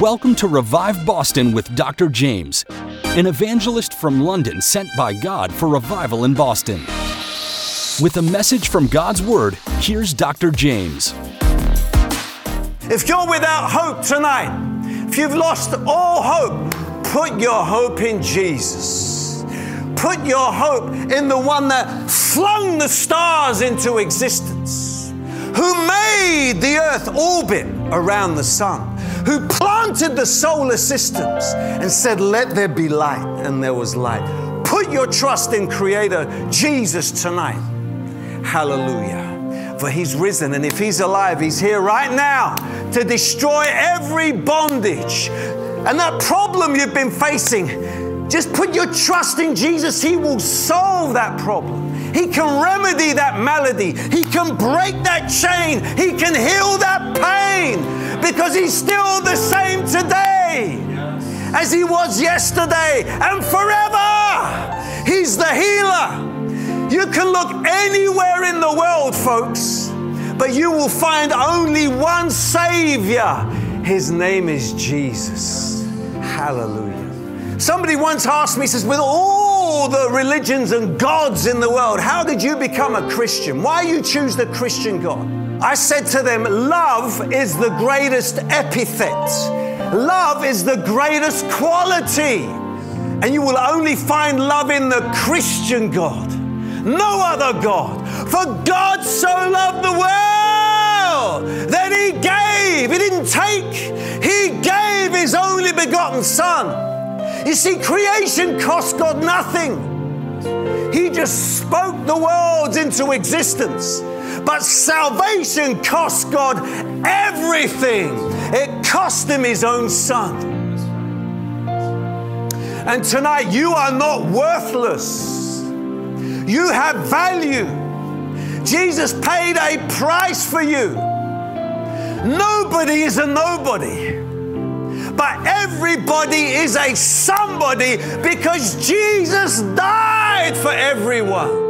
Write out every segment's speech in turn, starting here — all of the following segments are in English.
Welcome to Revive Boston with Dr. Jaymz, an evangelist from London sent by God for revival in Boston. With a message from God's Word, here's Dr. Jaymz. If you're without hope tonight, if you've lost all hope, put your hope in Jesus. Put your hope in the one that flung the stars into existence, who made the earth orbit around the sun, who planted the solar systems and said, Let there be light, and there was light. Put your trust in Creator Jesus tonight. Hallelujah. For He's risen, and if He's alive, He's here right now to destroy every bondage. And that problem you've been facing, just put your trust in Jesus. He will solve that problem. He can remedy that malady. He can break that chain. He can heal that pain because He's still the same today as He was yesterday and forever. He's the healer. You can look anywhere in the world, folks, but you will find only one Savior. His name is Jesus. Hallelujah. Somebody once asked me, says, with all the religions and gods in the world, how did you become a Christian? Why you choose the Christian God? I said to them, love is the greatest epithet. Love is the greatest quality. And you will only find love in the Christian God, no other God. For God so loved the world that He gave, He didn't take, He gave His only begotten Son. You see, creation cost God nothing. He just spoke the worlds into existence. But salvation cost God everything. It cost him his own son. And tonight, you are not worthless. You have value. Jesus paid a price for you. Nobody is a nobody but everybody is a somebody because Jesus died for everyone.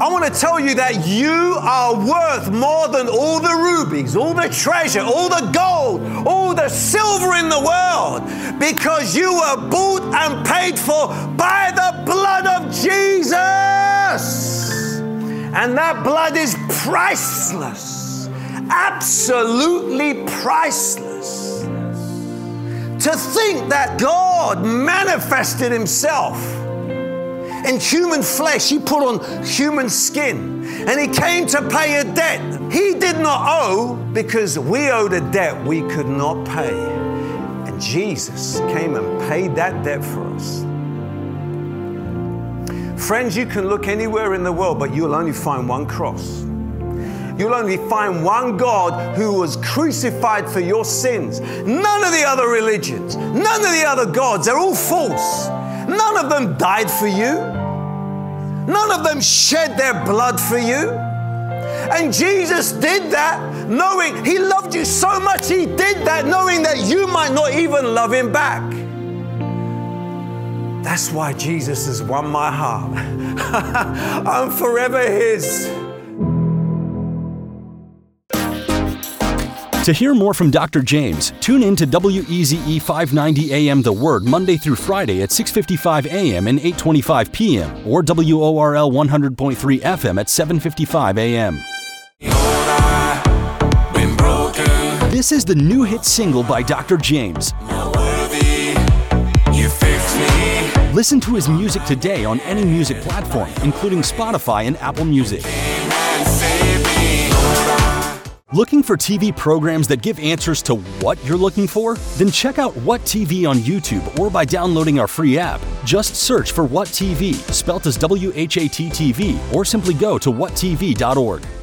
I want to tell you that you are worth more than all the rubies, all the treasure, all the gold, all the silver in the world because you were bought and paid for by the blood of Jesus. And that blood is priceless, absolutely priceless. To think that God manifested Himself in human flesh. He put on human skin and he came to pay a debt he did not owe because we owed a debt we could not pay. And Jesus came and paid that debt for us. Friends, you can look anywhere in the world, but you'll only find one cross. You'll only find one God who was crucified for your sins. None of the other religions, none of the other gods, they're all false. None of them died for you. None of them shed their blood for you. And Jesus did that knowing He loved you so much, He did that knowing that you might not even love Him back. That's why Jesus has won my heart. I'm forever His. To hear more from Dr. Jaymz, tune in to WEZE 590 AM The Word Monday through Friday at 6:55 AM and 8:25 PM or WORL 100.3 FM at 7:55 AM. This is the new hit single by Dr. Jaymz. Listen to his music today on any music platform, including Spotify and Apple Music. Looking for TV programs that give answers to what you're looking for? Then check out What TV on YouTube or by downloading our free app. Just search for What TV, spelt as W H A T T V, or simply go to whattv.org.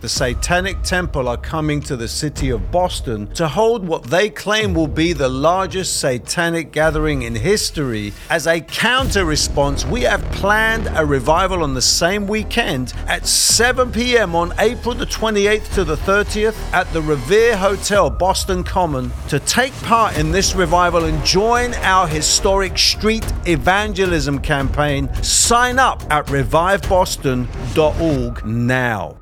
The Satanic Temple are coming to the city of Boston to hold what they claim will be the largest satanic gathering in history. As a counter response, we have planned a revival on the same weekend at 7 p.m. on April the 28th to the 30th at the Revere Hotel, Boston Common. To take part in this revival and join our historic street evangelism campaign, sign up at reviveboston.org now.